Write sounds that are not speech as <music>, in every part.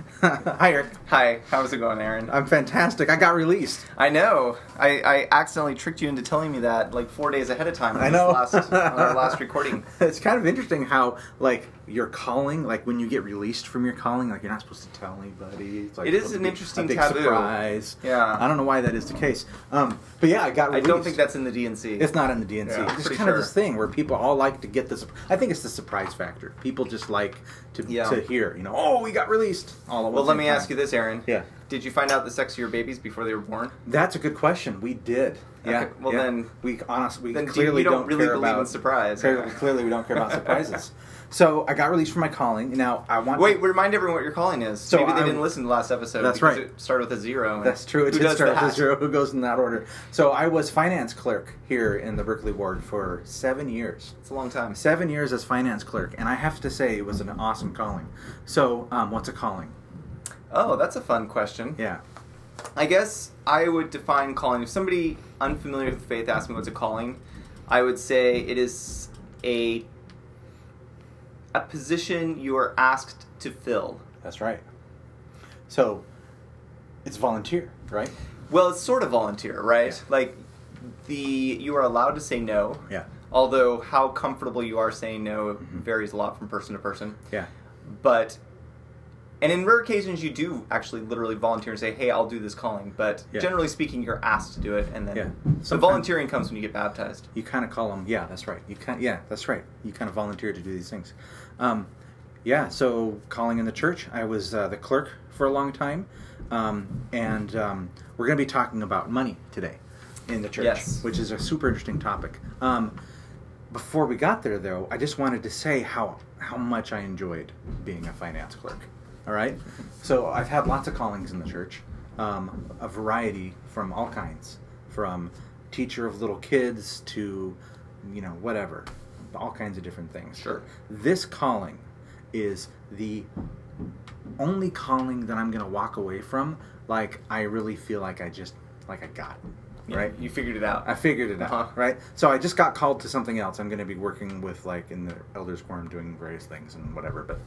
<laughs> Hi, Eric. Hi, how's it going, Aaron? I'm fantastic. I got released. I know. I, I accidentally tricked you into telling me that like four days ahead of time. on I this know. Last, on our last <laughs> recording. It's kind of interesting how, like, your calling, like when you get released from your calling, like you're not supposed to tell anybody. It's like It is an interesting big taboo. surprise. Yeah. I don't know why that is the case. Um, but yeah, I got I don't think that's in the D&C. It's not in the D&C. Yeah, it's kind of this thing where people all like to get this. I think it's the surprise factor. People just like to Yeah. to hear, you know, oh, we got released. All Well, let me time. ask you this, Aaron. Yeah. Did you find out the sex of your babies before they were born? That's a good question. We did. Yeah. Okay, well yeah. then- we honestly we then do- clearly you don't really care believe in surprise. Clearly, clearly we don't care about surprises. <laughs> So I got released from my calling. Now I want. Wait, remind everyone what your calling is. So Maybe they I'm- didn't listen to the last episode. That's right. It started with a zero. and That's true. It did start with a zero. Who goes in that order? So I was finance clerk here in the Berkeley ward for seven years. It's a long time. Seven years as finance clerk, and I have to say it was an awesome calling. So, um, what's a calling? Oh, that's a fun question. Yeah. I guess I would define calling. If somebody unfamiliar with faith asked me what's a calling, I would say it is a a position you are asked to fill. That's right. So, it's volunteer, right? Well, it's sort of volunteer, right? Yeah. Like the you are allowed to say no. Yeah. Although how comfortable you are saying no Mhm. varies a lot from person to person. Yeah. But and in rare occasions you do actually literally volunteer and say, "Hey, I'll do this calling." But Yeah. generally speaking, you're asked to do it, and then Yeah. the volunteering comes when you get baptized. You kind of call them. Yeah, that's right. You kind. Yeah, that's right. You kind of volunteer to do these things. Um, yeah. So calling in the church, I was uh, the clerk for a long time, um, and um, we're going to be talking about money today in the church, Yes. which is a super interesting topic. Um, before we got there, though, I just wanted to say how how much I enjoyed being a finance clerk. All right, so I've had lots of callings in the church, um, a variety from all kinds, from teacher of little kids to, you know, whatever, all kinds of different things. Sure. This calling is the only calling that I'm going to walk away from. Like I really feel like I just like I got it. Yeah, Right. You figured it out. I figured it Uh-huh. out, right? So I just got called to something else. I'm going to be working with like in the elders quorum doing various things and whatever. But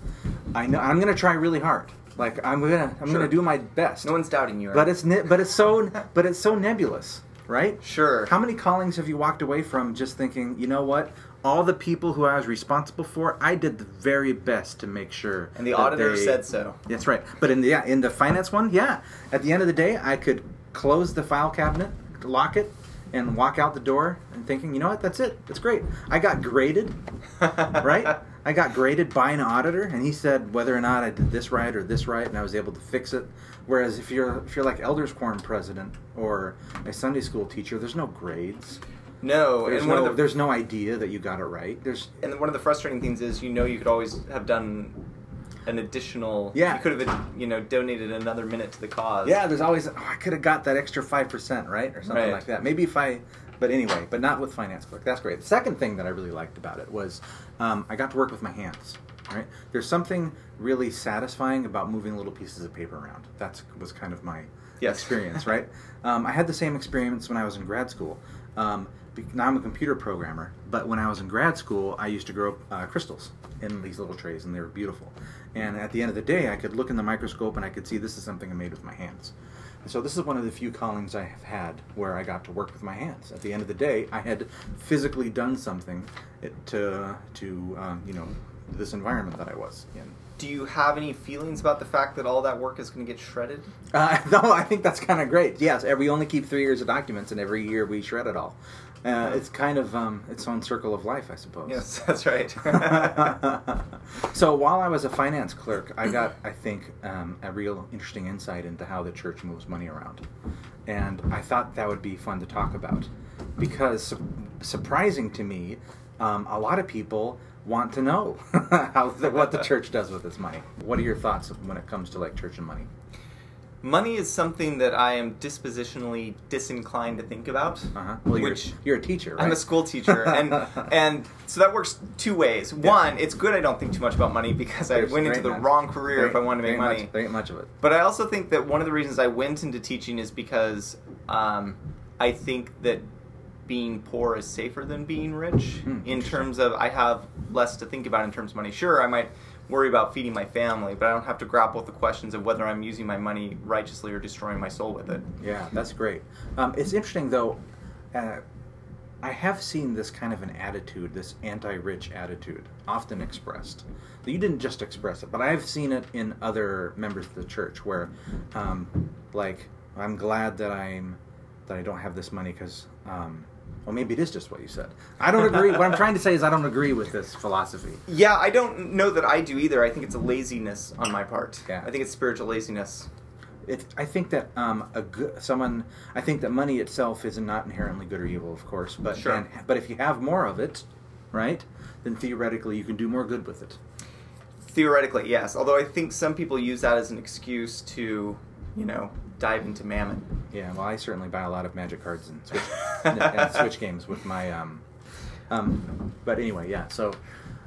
I know I'm going to try really hard. Like I'm gonna I'm Sure. gonna do my best. no one's doubting you. but it's ne- but it's so but it's so nebulous, right? sure. How many callings have you walked away from just thinking, you know what? All the people who I was responsible for, I did the very best to make sure. and the auditor they- said so. That's right. But in the yeah, in the finance one, yeah. At the end of the day, I could close the file cabinet, lock it, and walk out the door and thinking, you know what? That's it. That's great. I got graded, <laughs> right? I got graded by an auditor, and he said whether or not I did this right or this right, and I was able to fix it. Whereas if you're if you're like elders quorum president or a Sunday school teacher, there's no grades. No, There's and one no of the there's no idea that you got it right. There's and one of the frustrating things is you know you could always have done an additional. Yeah. You could have you know donated another minute to the cause. Yeah, there's always oh, I could have got that extra five percent, right, or something Right. like that. Maybe if I, but anyway, but not with finance clerk. That's great. The second thing that I really liked about it was um, I got to work with my hands. Right, there's something really satisfying about moving little pieces of paper around. That was kind of my Yes. experience, right? <laughs> Um, I had the same experience when I was in grad school. Um, now I'm a computer programmer, but when I was in grad school, I used to grow uh, crystals in these little trays, and they were beautiful. And at the end of the day, I could look in the microscope and I could see this is something I made with my hands. And so this is one of the few callings I have had where I got to work with my hands. At the end of the day, I had physically done something to to um, you know this environment that I was in. Do you have any feelings about the fact that all that work is going to get shredded? Uh, <laughs> no, I think that's kind of great. Yes, eh, we only keep three years of documents, and every year we shred it all. Uh, it's kind of um, its own circle of life, I suppose. Yes, <laughs> that's right. <laughs> so while I was a finance clerk, I got, <clears throat> I think, um, a real interesting insight into how the church moves money around, and I thought that would be fun to talk about because su- surprising to me, um, a lot of people want to know <laughs> how the, what the church does with its money. What are your thoughts when it comes to like church and money? Money is something that I am dispositionally disinclined to think about. Uh-huh. Well, you're, Which you're a teacher, right? I'm a school teacher, and <laughs> and so that works two ways. One, it's good I don't think too much about money because I went into the ain't wrong career There if I wanted to make money. Much, there ain't much of it. But I also think that one of the reasons I went into teaching is because um, I think that being poor is safer than being rich Hmm, in terms of I have less to think about in terms of money. Sure, I might worry about feeding my family, but I don't have to grapple with the questions of whether I'm using my money righteously or destroying my soul with it. Yeah, that's great. Um, it's interesting though. Uh, I have seen this kind of an attitude, this anti-rich attitude, often expressed. You didn't just express it, but I've seen it in other members of the church, where, um, like, I'm glad that I'm that I don't have this money because, um, well, maybe it is just what you said. I don't agree. what I'm trying to say is I don't agree with this philosophy. Yeah, I don't know that I do either. I think it's a laziness on my part. Yeah. I think it's spiritual laziness. It, I think that um, a good someone. I think that money itself is not inherently good or evil, of course. But Sure. and- but if you have more of it, right, then theoretically you can do more good with it. Theoretically, yes. Although I think some people use that as an excuse to, you know, dive into mammon. Yeah. Well, I certainly buy a lot of Magic cards and Switch <laughs> and Switch games with my. Um, um, but anyway, yeah. So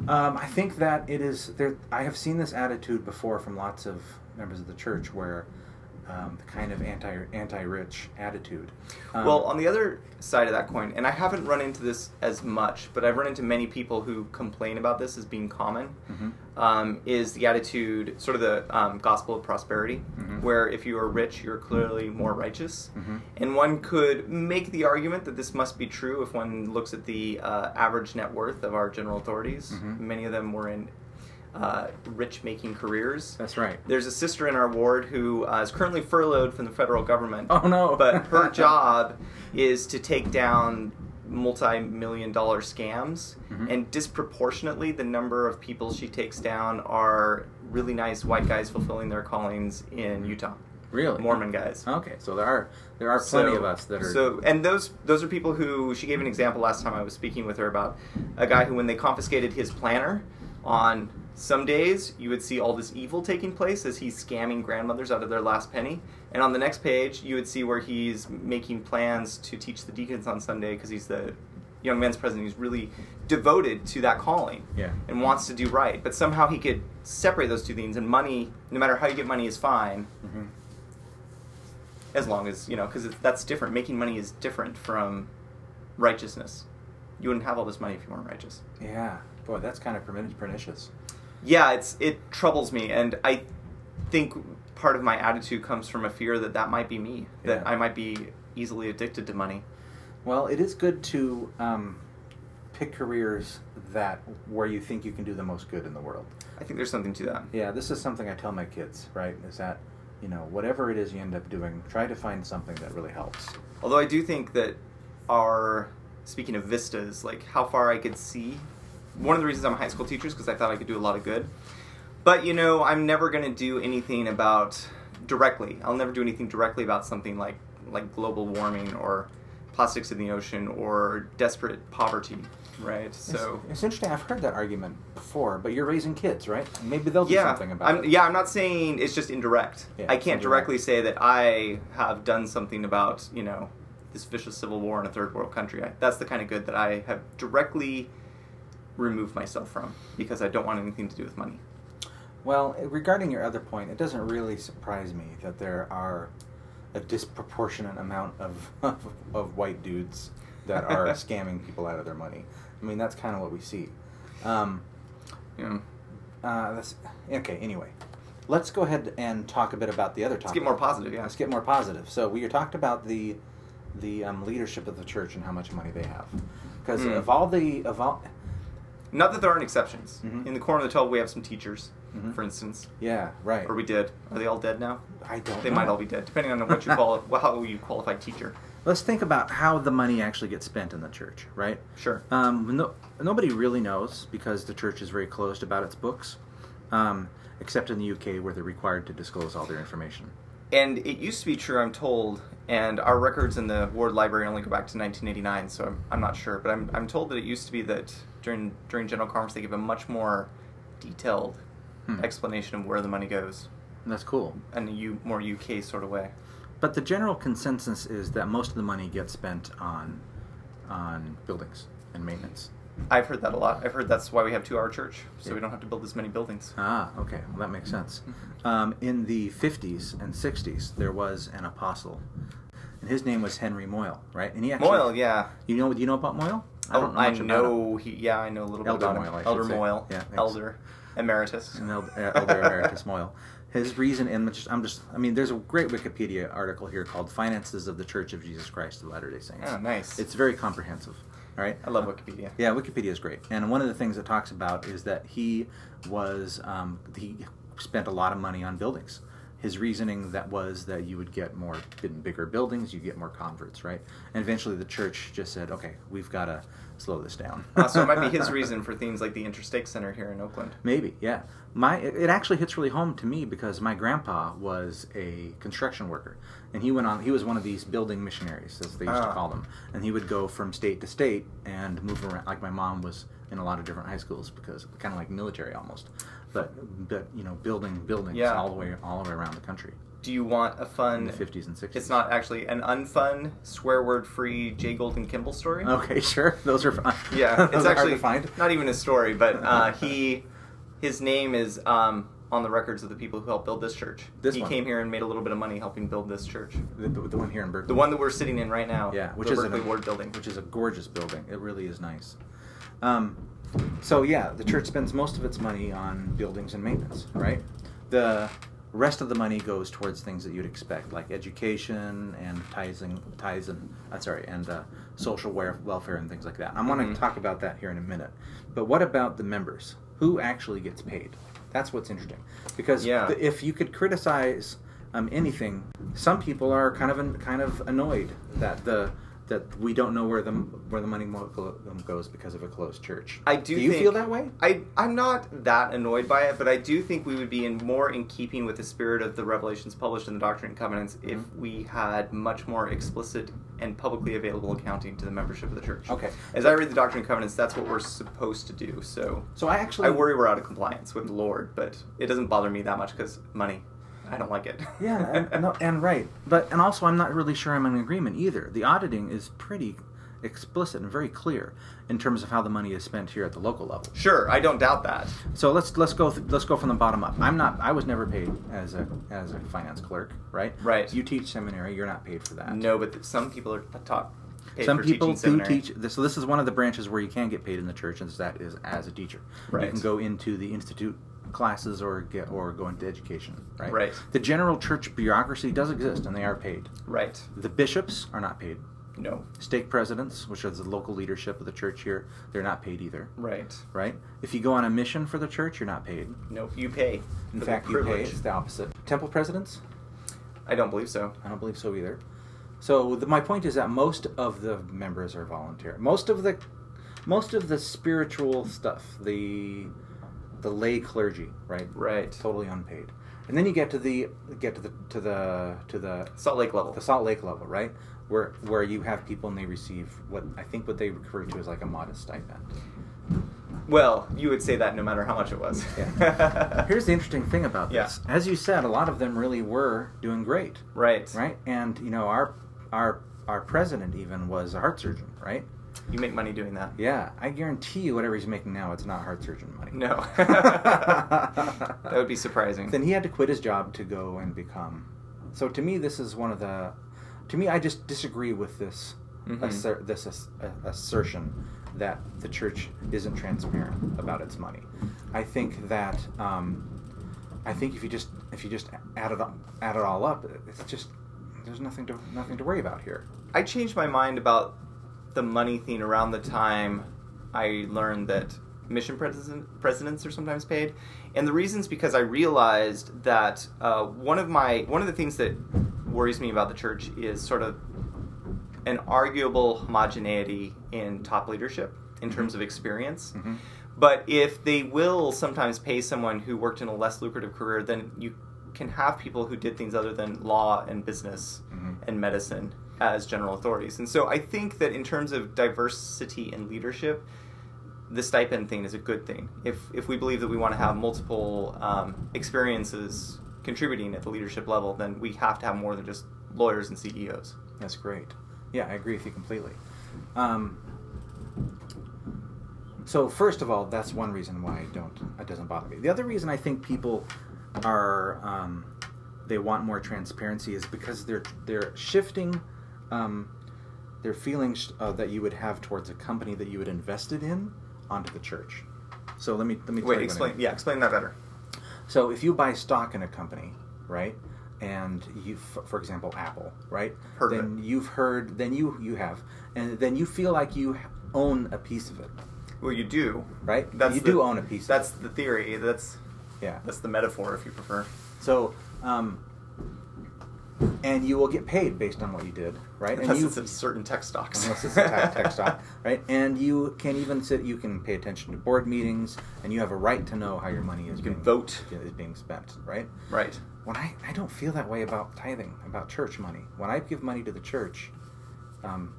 um, I think that it is there. I have seen this attitude before from lots of members of the church, where um, the kind of anti anti rich attitude. Um, well, on the other side of that coin, and I haven't run into this as much, but I've run into many people who complain about this as being common, Mhm. um, is the attitude, sort of the um, gospel of prosperity, Mhm. where if you are rich, you're clearly more righteous. Mhm. And one could make the argument that this must be true if one looks at the uh, average net worth of our general authorities. Mhm. Many of them were in uh, rich making careers. that's right. There's a sister in our ward who uh, is currently furloughed from the federal government. Oh no! But her <laughs> job is to take down multi-million dollar scams Mhm. and disproportionately the number of people she takes down are really nice white guys fulfilling their callings in Utah. really Mormon guys. Okay, so there are there are plenty So- of us that are. so and those those are people who she gave an example last time I was speaking with her about a guy who when they confiscated his planner on some days you would see all this evil taking place as he's scamming grandmothers out of their last penny. And on the next page you would see where he's making plans to teach the deacons on Sunday because he's the young men's president. He's really devoted to that calling Yeah. and wants to do right. But somehow he could separate those two things and money no matter how you get money is fine. Mhm. as long as you know because that's different. Making money is different from righteousness. You wouldn't have all this money if you weren't righteous. Yeah, boy, that's kind of pernicious. Yeah it's it troubles me and i think part of my attitude comes from a fear that that might be me that Yeah. i might be easily addicted to money Well, it is good to um, pick careers that where you think you can do the most good in the world. i think there's something to that Yeah, this is something I tell my kids. Right, is that you know whatever it is you end up doing, try to find something that really helps. although i do think that our speaking of vistas like how far i could see one of the reasons i'm a high school teacher is because i thought i could do a lot of good but you know i'm never going to do anything about directly i'll never do anything directly about something like like global warming or plastics in the ocean or desperate poverty right so it's, it's interesting. I've heard that argument before, but you're raising kids, right? Maybe they'll do yeah, something about I'm, it. yeah, I'm not saying it's just indirect. Yeah, I can't indirect. directly say that I have done something about you know this vicious civil war in a third world country. I, that's the kind of good that I have directly removed myself from because I don't want anything to do with money. Well, regarding your other point, it doesn't really surprise me that there are a disproportionate amount of <laughs> of, of white dudes that are <laughs> scamming people out of their money. I mean, that's kind of what we see. Um, Yeah. uh, that's, okay. Anyway, let's go ahead and talk a bit about the other topic. Let's get more positive. Yeah. Let's get more positive. So we talked about the the um, leadership of the church and how much money they have, because Mm. of all the of all. Not that there aren't exceptions. Mhm. In the quorum of the twelve, we have some teachers, Mhm. for instance. Yeah, right. Or we did. Are they all dead now? I don't. They know. might all be dead, depending on what you call it, how you qualify teacher. Let's think about how the money actually gets spent in the church, right? Sure. Um, no, nobody really knows because the church is very closed about its books, um, except in the UK where they're required to disclose all their information. And it used to be true, I'm told, and our records in the ward library only go back to 1989, so I'm, I'm not sure. But I'm, I'm told that it used to be that during during general conference they give a much more detailed Hmm. explanation of where the money goes That's cool. in a U, more UK sort of way. But the general consensus is that most of the money gets spent on on buildings and maintenance. I've heard that a lot. I've heard that's why we have two hour church, so Yeah. we don't have to build as many buildings. Ah, okay. Well, that makes sense. <laughs> Um, in the 50s and 60s, there was an apostle, and his name was Henry Moyle, right? And he actually, Moyle, yeah. You know? Do you know about Moyle? I, don't Oh, I about him. know he. Yeah, I know a little Elder bit about Moyle, him. Elder. Moyle. Yeah. Elder. Emeritus. and El- uh, Elder Emeritus Moyle. His reason, and just, I'm just, I mean, there's a great Wikipedia article here called "Finances of the Church of Jesus Christ of Latter Day Saints." Oh, nice. It's very comprehensive. All right. I love Wikipedia. Yeah, Wikipedia is great, and one of the things it talks about is that he was um, he spent a lot of money on buildings. His reasoning that was that you would get more bigger buildings, you get more converts, right? And eventually, the church just said, "Okay, we've got to slow this down." <laughs> Uh, so it might be his <laughs> reason for things like the Interstake Center here in Oakland. Maybe, yeah. My it it actually hits really home to me because my grandpa was a construction worker, and he went on. He was one of these building missionaries, as they used to Ah. call them, and he would go from state to state and move around. Like my mom was in a lot of different high schools because kind of like military almost, but but you know building buildings Yeah. all the way all the way around the country Do you want a in fun? the fifties and sixties. It's not actually an unfun, swear word free J. Golden Kimball story. Okay, <laughs> sure. Those are fun. Yeah, <laughs> it's actually not even a story, but uh, <laughs> he, his name is um, on the records of the people who helped build this church. This he one. came here and made a little bit of money helping build this church. The, the, the one here in Berkeley. The one that we're sitting in right now. Yeah, which is Berkeley an- Ward building. which is a gorgeous building. It really is nice. Um, so yeah, the church spends most of its money on buildings and maintenance, right? The rest of the money goes towards things that you'd expect, like education and tithing, tithes and uh, sorry, and uh, social welfare and things like that. I want Mhm. to talk about that here in a minute. But what about the members? Who actually gets paid? That's what's interesting, because Yeah. the- if you could criticize um, anything, some people are kind of an, kind of annoyed that the that we don't know where the where the money um, goes because of a closed church. I do. Do you feel that way? I I'm not that annoyed by it, but I do think we would be in more in keeping with the spirit of the revelations published in the Doctrine and Covenants if Mhm. we had much more explicit and publicly available accounting to the membership of the church. Okay. As I read the Doctrine and Covenants, that's what we're supposed to do. So So I actually I worry we're out of compliance with the Lord, but it doesn't bother me that much because money. I don't like it. Yeah, and, <laughs> no, and right, but and also I'm not really sure I'm in agreement either. The auditing is pretty explicit and very clear in terms of how the money is spent here at the local level. Sure, I don't doubt that. So let's let's go th- let's go from the bottom up. I'm not I was never paid as a as a finance clerk, right? Right. You teach seminary, you're not paid for that. No, but th- some people are taught. paid Some people do seminary. teach this. So this is one of the branches where you can get paid in the church, and that is as a teacher. Right. You can go into the institute classes or get or go into education. Right. Right. The general church bureaucracy does exist, and they are paid. Right. The bishops are not paid. No. Stake presidents, which is the local leadership of the church here, they're not paid either. Right. Right. If you go on a mission for the church, you're not paid. No. You pay. In fact, you pay. It's the opposite. Temple presidents, I don't believe so. I don't believe so either. So the, my point is that most of the members are volunteer. Most of the most of the spiritual stuff, the the lay clergy, right? Right. Totally unpaid. And then you get to the get to the to the to the Salt Lake level. the Salt Lake level, right? Where where you have people and they receive what I think what they refer to as like a modest stipend. Well, you would say that no matter how much it was. Yeah. <laughs> Here's the interesting thing about Yeah. this. As you said, a lot of them really were doing great. right. right? And you know, our our our president even was a heart surgeon, right? You make money doing that. Yeah, I guarantee you, whatever he's making now, it's not heart surgeon money. No. <laughs> that would be surprising. Then he had to quit his job to go and become. So to me, this is one of the. To me, I just disagree with this Mhm. asser- this ass- assertion that the church isn't transparent about its money. I think that. Um, I think if you just if you just add it up, add it all up, it's just there's nothing to nothing to worry about here. I changed my mind about the money thing around the time I learned that mission president, presidents are sometimes paid, and the reasons because I realized that uh, one of my one of the things that worries me about the church is sort of an arguable homogeneity in top leadership in terms of experience. Mhm. But if they will sometimes pay someone who worked in a less lucrative career, then you can have people who did things other than law and business Mhm. and medicine as general authorities. And so I think that in terms of diversity in leadership, the stipend thing is a good thing. If if we believe that we want to have multiple um, experiences contributing at the leadership level, then we have to have more than just lawyers and CEOs. That's great. Yeah, I agree with you completely. Um, so first of all, that's one reason why I don't. It doesn't bother me. The other reason I think people are um, they want more transparency is because they're they're shifting um, their feelings uh, that you would have towards a company that you had invested in onto the church. So let me let me Wait, you what I explain. Yeah, explain that better. So if you buy stock in a company, right, and you, for example, Apple, right, Heard then you've heard, then you you have, and then you feel like you own a piece of it, Well, you do. right? That's you the- do own a piece. That's the theory. That's yeah. that's the metaphor, if you prefer. So, um, and you will get paid based on what you did, right? Unless and you, it's in certain tech stocks. unless it's a tech, <laughs> tech stock, right? And you can even sit, you can pay attention to board meetings, and you have a right to know how your money is You can being, vote. is being spent, right? Right. When I, I don't feel that way about tithing, about church money. When I give money to the church, um,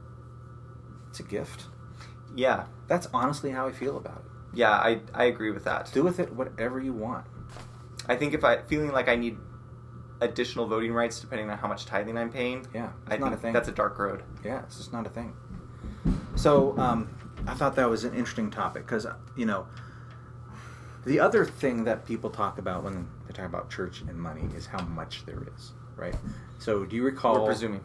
it's a gift. Yeah. That's honestly how I feel about it. Yeah, I I agree with that. Do with it whatever you want. I think if I feeling like I need additional voting rights depending on how much tithing I'm paying, Yeah, it's I not think a thing. that's a dark road. Yeah, it's just not a thing. So um, I thought that was an interesting topic because you know the other thing that people talk about when they talk about church and money is how much there is, right? So do you recall? We're presuming.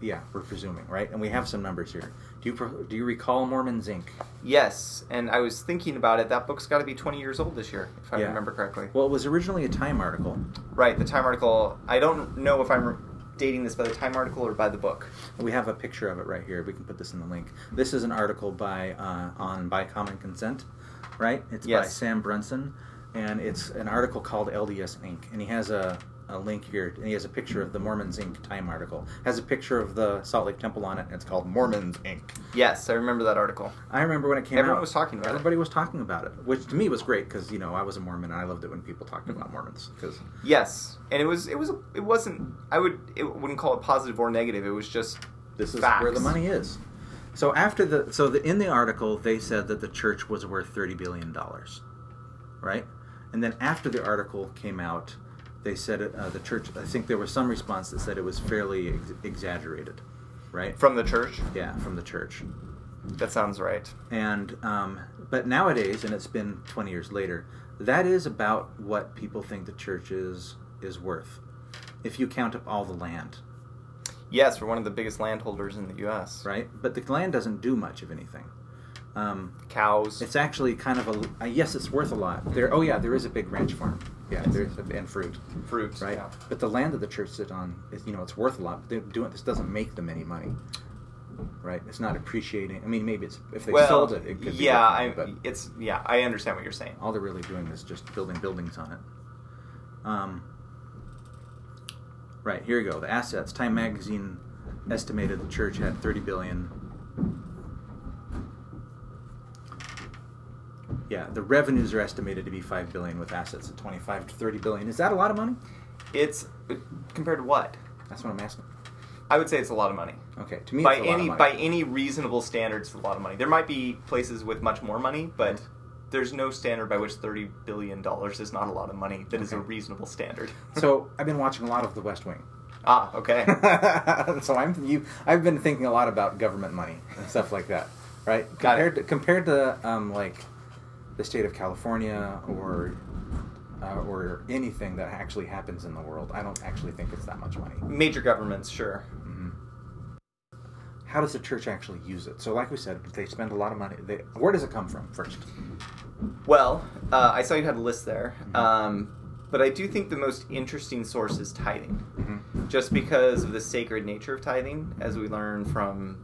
Yeah, we're presuming, right? And we have some numbers here. Do you do you recall Mormons Inc? Yes, and I was thinking about it. That book's got to be 20 years old this year, if I Yeah. remember correctly. Well, it was originally a Time article. Right, the Time article. I don't know if I'm dating this by the Time article or by the book. We have a picture of it right here. We can put this in the link. This is an article by uh, on by common consent, right? It's by Sam Brunson, and it's an article called LDS Inc. And he has a, a link here, and he has a picture of the Mormons Inc. Time article. Has a picture of the Salt Lake Temple on it, and it's called Mormons Inc. Yes, I remember that article. I remember when it came Everyone out. was talking about it. Everybody was talking about it, which to me was great because you know I was a Mormon and I loved it when people talked about Mormons because Yes, and it was it was it wasn't. I would it wouldn't call it positive or negative. It was just this is facts. where the money is. So after the so the, in the article they said that the church was worth thirty billion dollars, right? And then after the article came out, they said it, uh, the church. I think there was some response that said it was fairly ex- exaggerated, right? from the church. yeah, from the church. That sounds right. And um, but nowadays, and it's been twenty years later, that is about what people think the church is is worth, if you count up all the land, Yes, we're one of the biggest landholders in the U.S. right? But the land doesn't do much of anything. Um, Cows. It's actually kind of a uh, yes, it's worth a lot. There, oh yeah, there is a big ranch farm. Yeah, there's and fruit, fruits. right? Yeah. But the land that the church sit on, is, you know, it's worth a lot. But they're doing this doesn't make them any money, right? It's not appreciating. I mean, maybe it's if they well, sold it, it could be yeah, worth I, it's yeah, I understand what you're saying. all they're really doing is just building buildings on it. Um, right here you go. The assets. Time Magazine estimated the church had thirty billion. Yeah, the revenues are estimated to be five billion with assets at twenty-five to thirty billion. Is that a lot of money? It's compared to what? That's what I'm asking. I would say it's a lot of money. Okay, to me, by it's a lot any of by any reasonable standards, it's a lot of money. There might be places with much more money, but Mhm. there's no standard by which thirty billion dollars is not a lot of money. That is a reasonable standard. so <laughs> I've been watching a lot of The West Wing. ah, okay. <laughs> so I'm you. I've been thinking a lot about government money and stuff like that, right? Got it. compared to compared to um, like the state of California or uh, or anything that actually happens in the world, I don't actually think it's that much money. Major governments, sure. hmm How does the church actually use it? So, like we said, they spend a lot of money. They, where does it come from first? Well, uh, I saw you had a list there, Mhm. um, but I do think the most interesting source is tithing, hmm just because of the sacred nature of tithing, as we learn from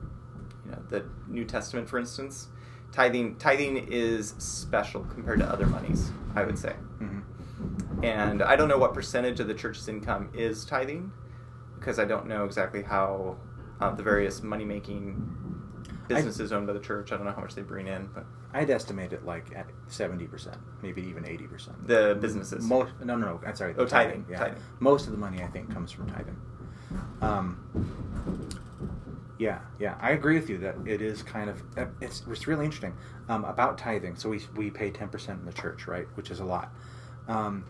you know the New Testament, for instance. Tithing tithing is special compared to other monies, I would say. hmm And I don't know what percentage of the church's income is tithing, because I don't know exactly how uh, the various money making businesses owned by the church. I don't know how much they bring in, but I'd estimate it like at seventy percent, maybe even eighty percent. the businesses. Most no, no, no. I'm sorry. Oh, tithing, Yeah, tithing. most of the money I think comes from tithing. Um, yeah, yeah, I agree with you that it is kind of uh, it's it's really interesting um, about tithing. So we we pay ten percent in the church, right, which is a lot. Um,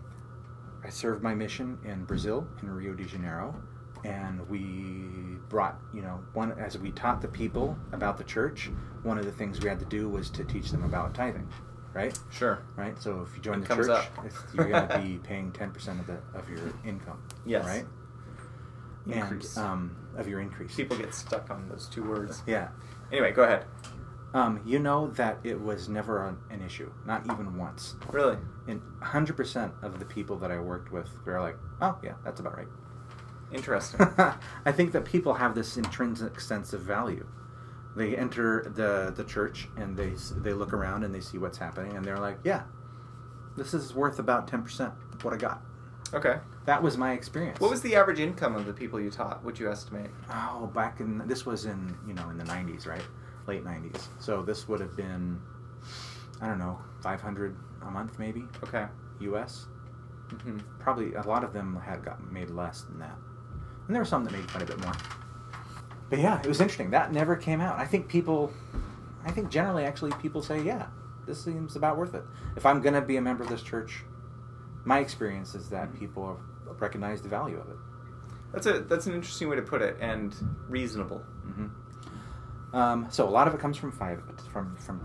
I served my mission in Brazil in Rio de Janeiro, and we brought you know one as we taught the people about the church. One of the things we had to do was to teach them about tithing, right? Sure. right? So if you join the church, it's- you're going to be paying ten percent of the of your income. Yes. Right. Increase. And um, of your increase. People get stuck on those two words. Yeah. Anyway, go ahead. Um, you know that it was never an, an issue, not even once. Really? And 100% of the people that I worked with, they're like, oh, yeah, that's about right. Interesting. <laughs> I think that people have this intrinsic sense of value. They enter the, the church and they, they look around and they see what's happening and they're like, yeah, this is worth about 10% of what I got. Okay. That was my experience. What was the average income of the people you taught? Would you estimate? Oh, back in this was in you know in the '90s, right? Late '90s. So this would have been, I don't know, 500 a month maybe Okay. U.S. hmm Probably a lot of them had got made less than that, and there were some that made quite a bit more. But yeah, it was interesting. That never came out. I think people, I think generally actually people say, yeah, this seems about worth it. If I'm gonna be a member of this church, my experience is that people recognize the value of it. That's a that's an interesting way to put it, and reasonable. hmm Um, so a lot of it comes from five from from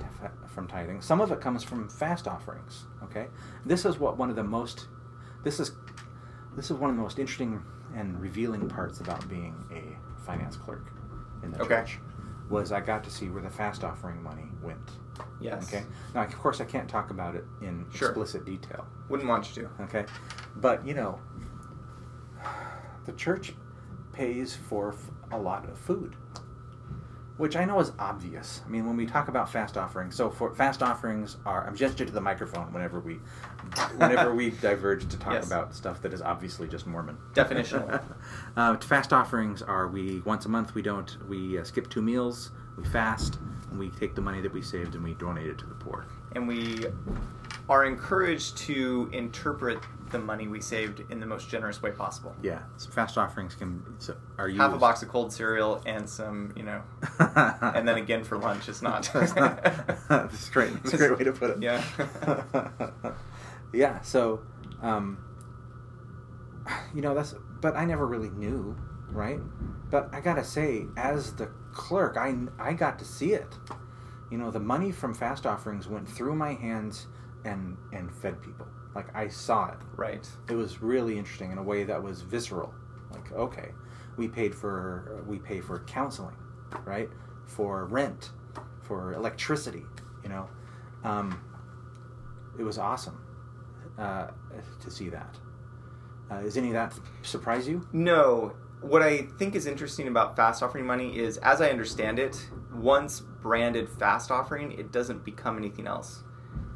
from tithing. Some of it comes from fast offerings. Okay, this is what one of the most this is this is one of the most interesting and revealing parts about being a finance clerk in the Okay. church was I got to see where the fast offering money went. Yes. Okay. Now, of course, I can't talk about it in Sure. explicit detail. Wouldn't want you to. Okay, but you know, the church pays for f- a lot of food, which I know is obvious. I mean, when we talk about fast offerings, so for fast offerings are I'm gesturing to the microphone whenever we whenever we <laughs> diverge to talk Yes. about stuff that is obviously just Mormon. Definitional. <laughs> uh, fast offerings are we once a month we don't we uh, skip two meals, we fast, and we take the money that we saved and we donate it to the poor. and we are encouraged to interpret the money we saved in the most generous way possible. Yeah, so fast offerings can so are used. Half a box of cold cereal and some, you know, <laughs> and then again for lunch. It's not. <laughs> it's not- <laughs> that's great. That's a great way to put it. Yeah. yeah. So, um, <sighs> you know, that's. But I never really knew, right? But I gotta say, as the clerk, I I got to see it. You know, the money from fast offerings went through my hands and and fed people. Like I saw it. Right. It was really interesting in a way that was visceral. Like, okay, we paid for we pay for counseling, right? For rent, for electricity. You know, um, it was awesome uh, to see that. Uh, does any of that surprise you? No. What I think is interesting about fast offering money is, as I understand it, once branded fast offering, it doesn't become anything else.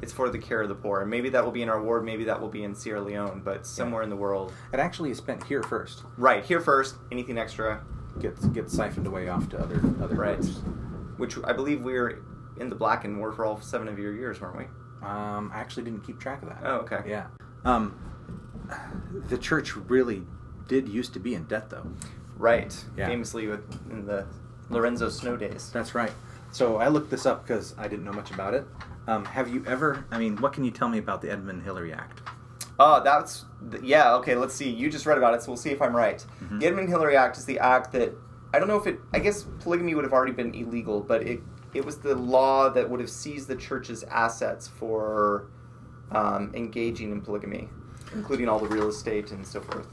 It's for the care of the poor. And maybe that will be in our ward, maybe that will be in Sierra Leone, but somewhere in the world. It actually is spent here first. Right, here first, anything extra, Gets gets siphoned away off to other other Right. groups. which I believe we were in the black and were for all seven of your years, weren't we? Um, I actually didn't keep track of that. Oh, okay. Yeah. Um, the church really did used to be in debt, though. Right. Yeah. Famously with in the Lorenzo Snow days. That's right. So I looked this up because I didn't know much about it. Um, have you ever? I mean, what can you tell me about the Edmund Hillary Act? Oh, that's th- yeah. Okay, let's see. You just read about it, so we'll see if I'm right. Mhm. The Edmund Hillary Act is the act that I don't know if it. I guess polygamy would have already been illegal, but it it was the law that would have seized the church's assets for um, engaging in polygamy, including all the real estate and so forth.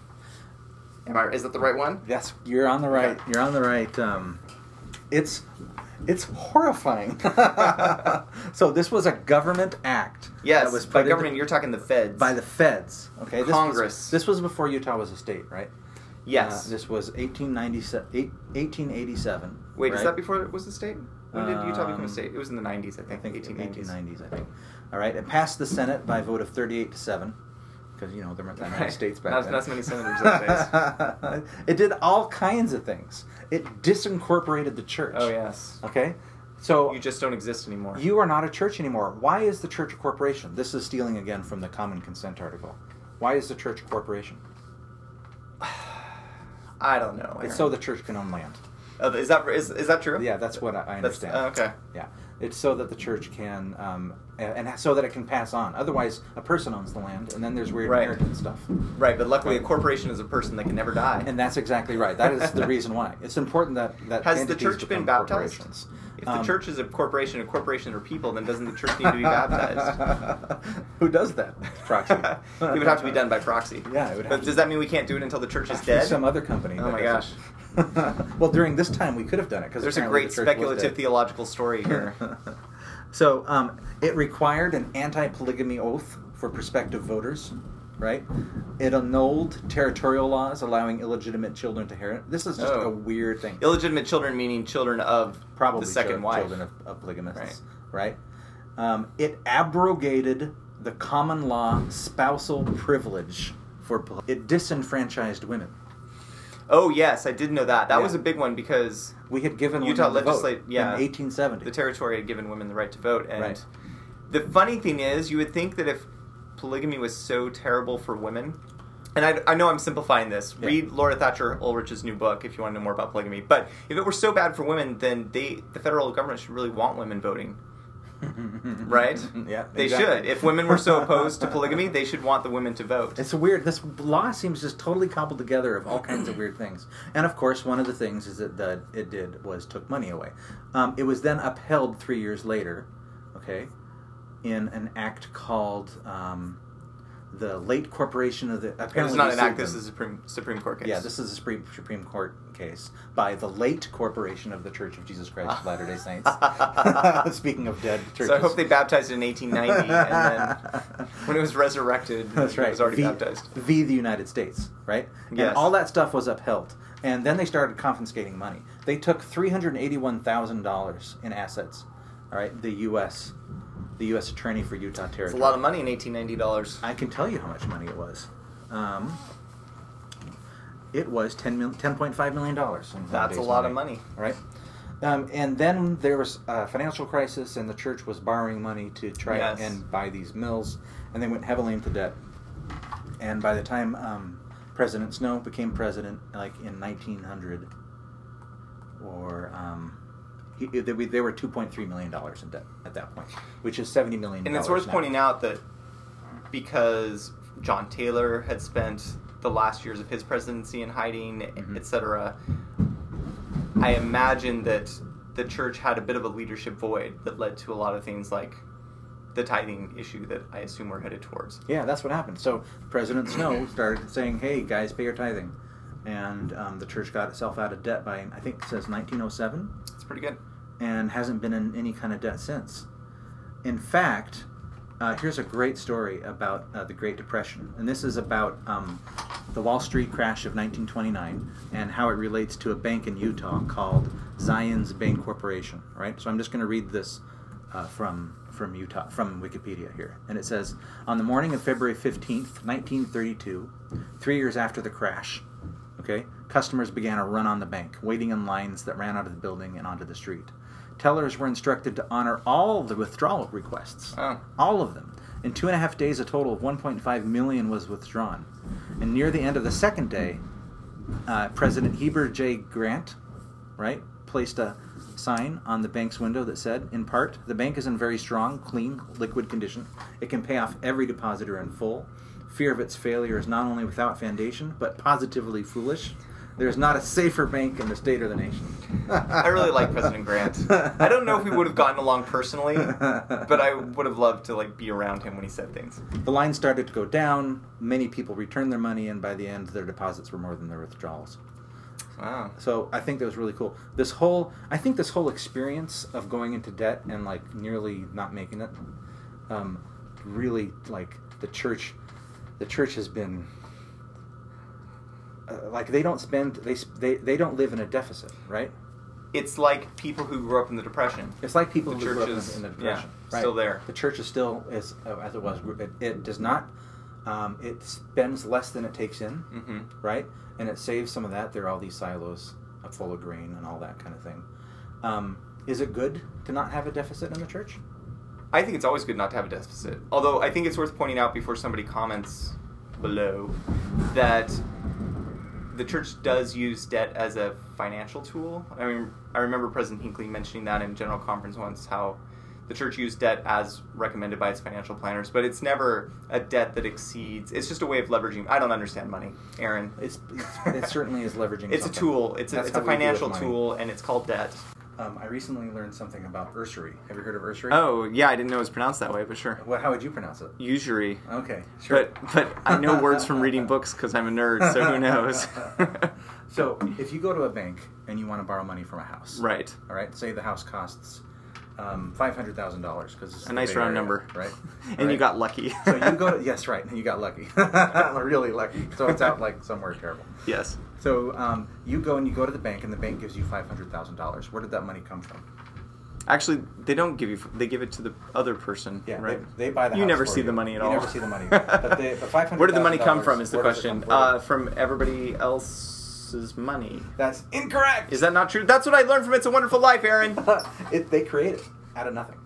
Am I? Is that the right one? That's you're on the right. Okay. You're on the right. Um, it's it's horrifying. <laughs> so this was a government act. Yes. that was by put into- government, you're talking the feds. by the feds. Okay, this was- Congress. this was before Utah was a state, right? yes. Uh, this was 1897, eight- 1887. Wait, is that before it was a state? When did Utah become Um, a state? It was in the 90s, I I think. think 1890s. 1890s, I think. All right, it passed the Senate by a vote of 38 to 7 because you know there weren't that many states back Not- then. not as many senators those days. <laughs> it did all kinds of things. It disincorporated the church. Oh yes. Okay, so You just don't exist anymore. you are not a church anymore. Why is the church a corporation? This is stealing again from the Common Consent article. Why is the church a corporation? <sighs> I don't know. It's so the church can own land. Oh, is that is, is that true? Yeah, that's what I understand. oh, okay. Yeah, it's so that the church can, um, and so that it can pass on. Otherwise, a person owns the land, and then there's weird Right. inheritance stuff. Right, but luckily a corporation is a person that can never die. And that's exactly right. That is the <laughs> reason why it's important that that Has the church been baptized? If the Um, church is a corporation, a corporation are people, then doesn't the church need to be baptized? <laughs> Who does that? Proxy. <laughs> it would have to be done by proxy. Yeah, it would have But does that mean we can't do it until the church is dead? Some other company. Oh my it. <laughs> well, during this time, we could have done it because There's a great speculative theological story <laughs> here. so um, it required an anti-polygamy oath for prospective voters, right? It annulled territorial laws allowing illegitimate children to inherit. This is just Oh. a weird thing. Illegitimate children meaning children of Probably the second chil- wife. children of, of polygamists, right? Um, it abrogated the common law spousal privilege for. It disenfranchised women. Oh yes, I did know that. That Yeah. was a big one because We had given Utah vote yeah. in 1870. the territory had given women the right to vote. And Right. the funny thing is, you would think that if polygamy was so terrible for women, and I, I know I'm simplifying this. Yeah. Read Laurel Thatcher Ulrich's new book if you want to know more about polygamy. But if it were so bad for women, then they the federal government should really want women voting. Right? <laughs> yeah, They exactly. should. If women were so opposed to polygamy, they should want the women to vote. It's weird. This law seems just totally cobbled together of all kinds of weird things. And of course, one of the things is that, that it did was took money away. Um, it was then upheld three years later, okay, in an act called um, the Late Corporation of the. Apparently, not an act. This is a Supreme, Supreme Court case. Yeah, this is a Supreme, Supreme Court case by the Late Corporation of the Church of Jesus Christ of <laughs> Latter Day Saints. <laughs> Speaking of dead churches, So I hope they baptized it in 1890, and then <laughs> when it was resurrected, That's right. it was already v, baptized. V the United States, right? Yes. And all that stuff was upheld. And then they started confiscating money. They took three hundred eighty-one thousand dollars in assets. All right, the U.S. the U.S. Attorney for Utah Territory. It's a lot of money in 1890 dollars. I can tell you how much money it was. Um, it was ten mil- $10.5 million. That's a lot of money. money. Right. Um, and then there was a financial crisis, and the church was borrowing money to try Yes. and buy these mills, and they went heavily into debt. And by the time um, President Snow became president, like in 1900, or um, he, they, they were 2.3 million dollars in debt at that point, which is 70 million. And it's worth pointing out that because John Taylor had spent the last years of his presidency in hiding, Mhm. etc., I imagine that the church had a bit of a leadership void that led to a lot of things like the tithing issue that I assume we're headed towards. Yeah, that's what happened. So President Snow started saying, "Hey guys, pay your tithing," and um, the church got itself out of debt by I think it says 1907, It's pretty good. and hasn't been in any kind of debt since. In fact, uh, here's a great story about uh, the Great Depression, and this is about um, the Wall Street crash of 1929 and how it relates to a bank in Utah called Zions Bank Corporation. Right. So I'm just going to read this uh, from from Utah from Wikipedia here, and it says on the morning of February 15th, 1932, three years after the crash. Okay, customers began a run on the bank, waiting in lines that ran out of the building and onto the street. Tellers were instructed to honor all the withdrawal requests, Oh. all of them. In two and a half days, a total of 1.5 million was withdrawn. And near the end of the second day, uh, President Heber J. Grant, right, placed a sign on the bank's window that said, in part, the bank is in very strong, clean, liquid condition. It can pay off every depositor in full. Fear of its failure is not only without foundation, but positively foolish. There is not a safer bank in the state or the nation. I really like President Grant. I don't know if we would have gotten along personally, but I would have loved to like be around him when he said things. The line started to go down. Many people returned their money, and by the end, their deposits were more than their withdrawals. Wow. So I think that was really cool. This whole, I think this whole experience of going into debt and like nearly not making it, um, really like the church, the church has been. Uh, like they don't spend they, they they don't live in a deficit right It's like people who grew up in the Depression. it's like people The who grew up is- in the yeah, depression right? still there. the church is still is uh, as it was it, it does not um, it spends less than it takes in hmm right? And it saves some of that. There are all these silos full of grain and all that kind of thing. Um, is it good to not have a deficit in the church? I think it's always good not to have a deficit. Although I think it's worth pointing out before somebody comments below that the church does use debt as a financial tool. I mean, I remember President Hinckley mentioning that in General Conference once how the church used debt as recommended by its financial planners, but it's never a debt that exceeds. It's just a way of leveraging. I don't understand money, Aaron. It's, it's it certainly is leveraging. <laughs> It's a tool. It's a, That's it's a how we deal with financial tool, and it's called debt. Um, I recently learned something about usury. Have you heard of usury? Oh yeah, I didn't know it was pronounced that way, but sure. Well, how would you pronounce it? Usury. Okay, sure. But but I know words from reading books because I'm a nerd, so who knows? <laughs> so if you go to a bank and you want to borrow money from a house, right. All right. Say the house costs um, five hundred thousand dollars because it's A nice Bay round Area, number. right? <laughs> And Right. you got lucky. so you go to <laughs> yes, right. You got lucky, really lucky. So it's out like somewhere terrible. yes. So um, you go and you go to the bank, and the bank gives you five hundred thousand dollars. Where did that money come from? Actually, they don't give you. They give it to the other person. Yeah, right. they, they buy the. You never see the money at you all. You never see the money. But the, the <laughs> five hundred. Where did the money come from? Is the where does it question. from? Uh, from everybody else's money. That's incorrect. Is that not true? That's what I learned from It's a Wonderful Life, Aaron. <laughs> it, they create it out of nothing.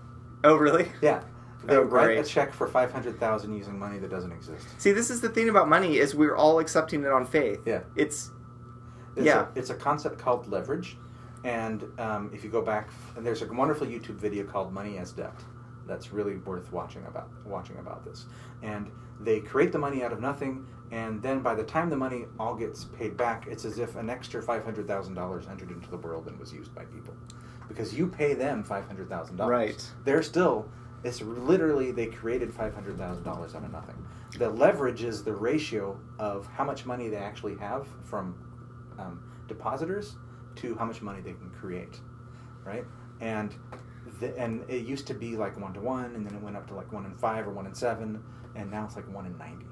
oh, really? Yeah. They Oh, write great. a check for five hundred thousand using money that doesn't exist. See, this is the thing about money is we're all accepting it on faith. Yeah. It's It's Yeah. A, it's a concept called leverage, and um, if you go back, and there's a wonderful YouTube video called "Money as Debt." That's really worth watching about watching about this. And they create the money out of nothing, and then by the time the money all gets paid back, it's as if an extra five hundred thousand dollars entered into the world and was used by people, because you pay them five hundred thousand dollars. Right. They're still. It's literally they created five hundred thousand dollars out of nothing. The leverage is the ratio of how much money they actually have from um, depositors to how much money they can create, right? And the, and it used to be like one to one, and then it went up to like one in five or one in seven, and now it's like one in ninety.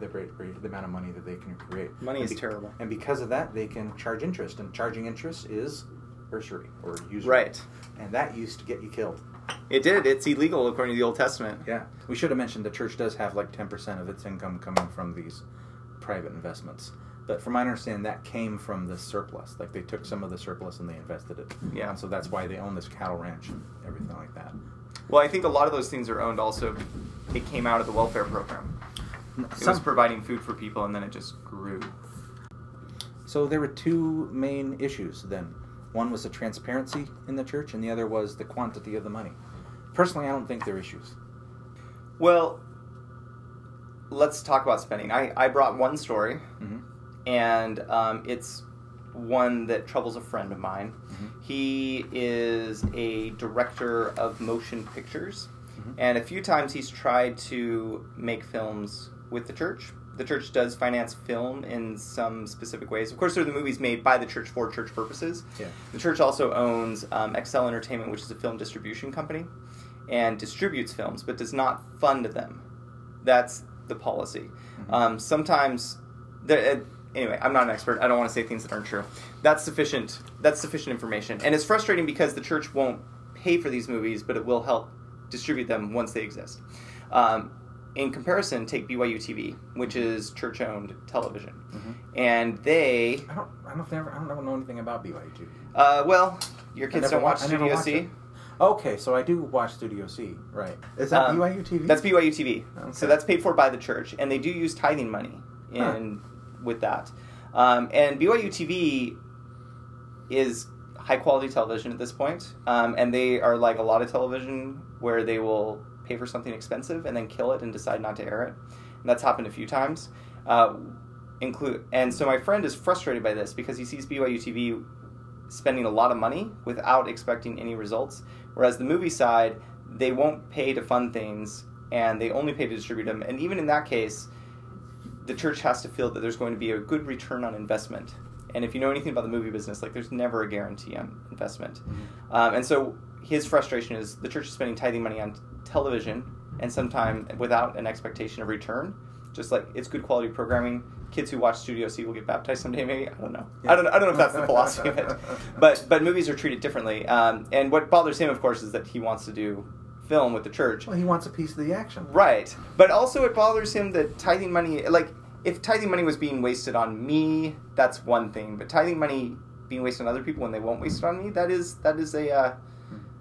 The the amount of money that they can create. Money And is terrible. And because of that, they can charge interest, and charging interest is usury or usury. Right. And that used to get you killed. it did. It's illegal according to the Old Testament. Yeah, we should have mentioned the church does have like ten percent of its income coming from these private investments. But from my understanding, that came from the surplus. Like they took some of the surplus and they invested it. Yeah. And so that's why they own this cattle ranch and everything like that. Well, I think a lot of those things are owned also. It came out of the welfare program. It was providing food for people, and then it just grew. so there were two main issues then. One was the transparency in the church, and the other was the quantity of the money. Personally, I don't think they're issues. Well, let's talk about spending. I, I brought one story, Mm-hmm. And um, it's one that troubles a friend of mine. Mhm. He is a director of motion pictures, Mhm. and a few times he's tried to make films with the church. The church does finance film in some specific ways. Of course, there are the movies made by the church for church purposes. Yeah. The church also owns um, Excel Entertainment, which is a film distribution company, and distributes films, but does not fund them. That's the policy. Mhm. Um, sometimes, the, uh, anyway, I'm not an expert. I don't want to say things that aren't true. That's sufficient. That's sufficient information, and it's frustrating because the church won't pay for these movies, but it will help distribute them once they exist. Um, in comparison, take BYU TV, which is church-owned television, Mhm. and they I don't. I don't. Never, I don't know anything about BYU TV. uh, well, your kids don't watch wa- Studio C. Okay, so I do watch Studio C, right? Is that Um, BYU TV? That's BYU TV. Okay. So that's paid for by the church, and they do use tithing money in with that. Um, and BYU TV is high quality television at this point, um, and they are like a lot of television where they will pay for something expensive and then kill it and decide not to air it. And that's happened a few times. Uh, include and so my friend is frustrated by this because he sees BYU TV spending a lot of money without expecting any results, whereas the movie side they won't pay to fund things and they only pay to distribute them. And even in that case, the church has to feel that there's going to be a good return on investment. And if you know anything about the movie business, like there's never a guarantee on investment. Um, and so his frustration is the church is spending tithing money on television and sometime without an expectation of return. Just like it's good quality programming. Kids who watch Studio C will get baptized someday. Maybe I don't know. I don't. I don't know if that's the philosophy of it. <laughs> But but movies are treated differently. Um, and what bothers him, of course, is that he wants to do film with the church. Well, he wants a piece of the action. Right. But also it bothers him that tithing money like if tithing money was being wasted on me, that's one thing. But tithing money being wasted on other people when they won't waste it on me, that is that is a uh,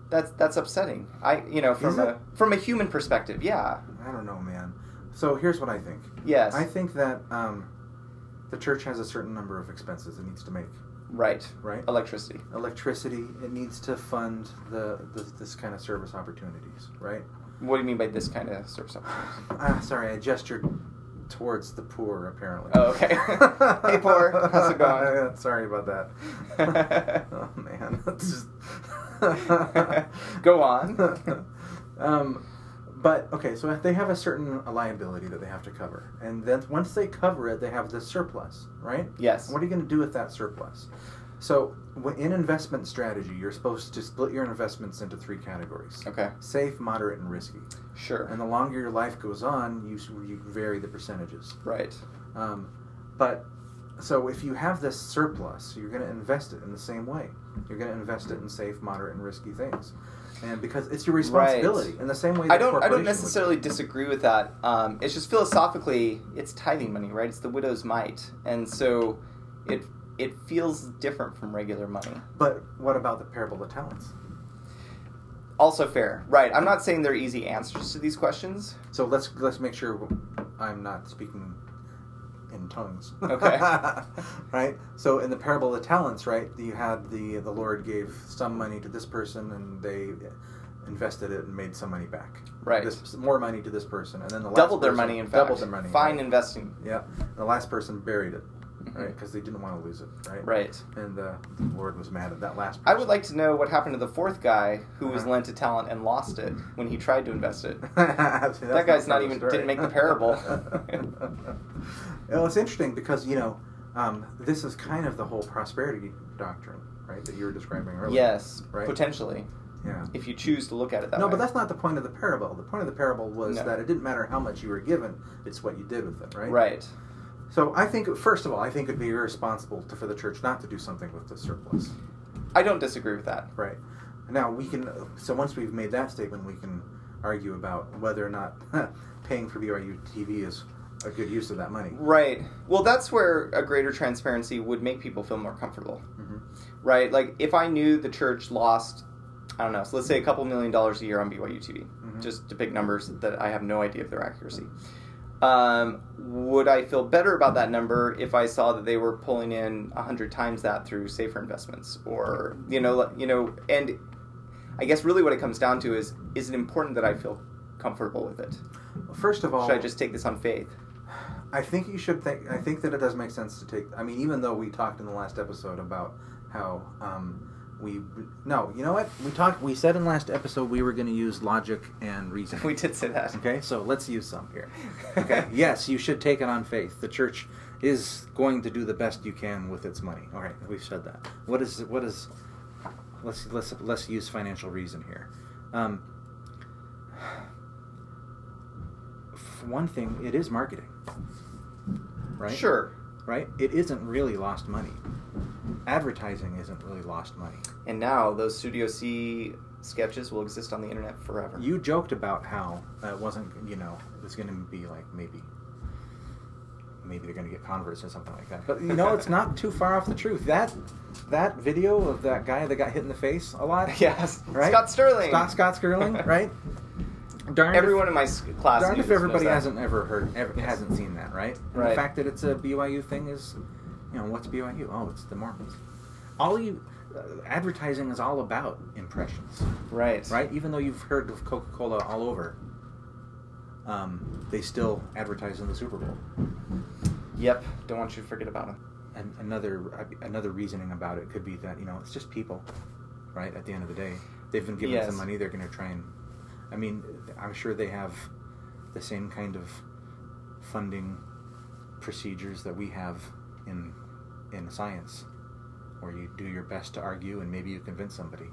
that's that's upsetting. I you know from a from a human perspective, yeah. I don't know, man. So here's what I think. Yes. I think that um, the church has a certain number of expenses it needs to make. Right. Right. Electricity. Electricity. It needs to fund the, the this kind of service opportunities. Right. What do you mean by this kind of service opportunities? Ah, sorry, I gestured towards the poor, apparently. Oh, okay. Hey, poor. How's it going? <laughs> Sorry about that. <laughs> oh man, <laughs> that's just. Go on. um, but okay, so if they have a certain liability that they have to cover, and then once they cover it, they have this surplus, right? Yes. What are you going to do with that surplus? So, in investment strategy, you're supposed to split your investments into three categories: Okay. safe, moderate, and risky. Sure. And the longer your life goes on, you you vary the percentages. Right. Um, but so if you have this surplus, you're going to invest it in the same way. You're going to invest it in safe, moderate, and risky things, and because it's your responsibility in the same way. I don't. I don't necessarily disagree with that. Um, it's just philosophically, it's tithing money, right? It's the widow's mite, and so it it feels different from regular money. But what about the parable of talents? Also fair, right? I'm not saying there are easy answers to these questions. So let's let's make sure I'm not speaking in tongues. <laughs> Okay. <laughs> right. So in the parable of the talents, right, you had the the Lord gave some money to this person and they invested it and made some money back. Right. This more money to this person and then the last doubled their money, in fact. doubled their money. Fine right. investing. Yeah. And the last person buried it, Mhm. right? Because they didn't want to lose it, right? Right. And uh, the Lord was mad at that last. person. I would like to know what happened to the fourth guy who was Uh-huh. lent a talent and lost it when he tried to invest it. <laughs> That's That guy's not the even- didn't make the parable. Well, it's interesting because you know um, this is kind of the whole prosperity doctrine, right? That you were describing earlier. Yes, Right. potentially, Yeah. if you choose to look at it that no, way. No, but that's not the point of the parable. The point of the parable was No. that it didn't matter how much you were given; it's what you did with it, right? right. So I think, first of all, I think it'd be irresponsible to, for the church not to do something with the surplus, I don't disagree with that. right? Now we can. So once we've made that statement, we can argue about whether or not <laughs> paying for BYU TV is a good use of that money. Right. Well, that's where a greater transparency would make people feel more comfortable. hmm Right. Like if I knew the church lost, I don't know. So let's say a couple million dollars a year on BYU TV, Mhm. just to pick numbers that I have no idea of their accuracy. Um, would I feel better about that number if I saw that they were pulling in a hundred times that through safer investments, or you know, you know, and I guess really what it comes down to is: is it important that I feel comfortable with it? First of all, Should I just take this on faith? I think you should think. I think that it does make sense to take. I mean, even though we talked in the last episode about how um, we no, you know what we talked. We said in the last episode we were going to use logic and reason. We did say that. Okay, so let's use some here. <laughs> Okay, yes, you should take it on faith. The church is going to do the best you can with its money. All right, we've said that. What is what is? Let's let's let's use financial reason here. Um, for one thing, it is marketing, right? Sure. Right. It isn't really lost money. Advertising isn't really lost money. And now those Studio C sketches will exist on the internet forever. You joked about how it wasn't, you know, it was going to be like maybe, maybe they're going to get converts or something like that. But you know, it's not too far off the truth. That that video of that guy that got hit in the face a lot, <laughs> yes. right? Scott Sterling. Scott Scott Sterling, <laughs> right? Darned Everyone if, in my class. darned if everybody hasn't ever heard, ever, hasn't seen that, right? And Right. The fact that it's a BYU thing is, you know, what's BYU? Oh, it's the Mormons. All you. Uh, advertising is all about impressions Right. right? Even though you've heard of Coca Cola all over, um, they still advertise in the Super Bowl. Yep. Don't want you to forget about him. And another another reasoning about it could be that you know it's just people, right? At the end of the day, they've been given Yes. some money. They're going to try and, I mean, I'm sure they have the same kind of funding procedures that we have in in science, where you do your best to argue and maybe you convince somebody.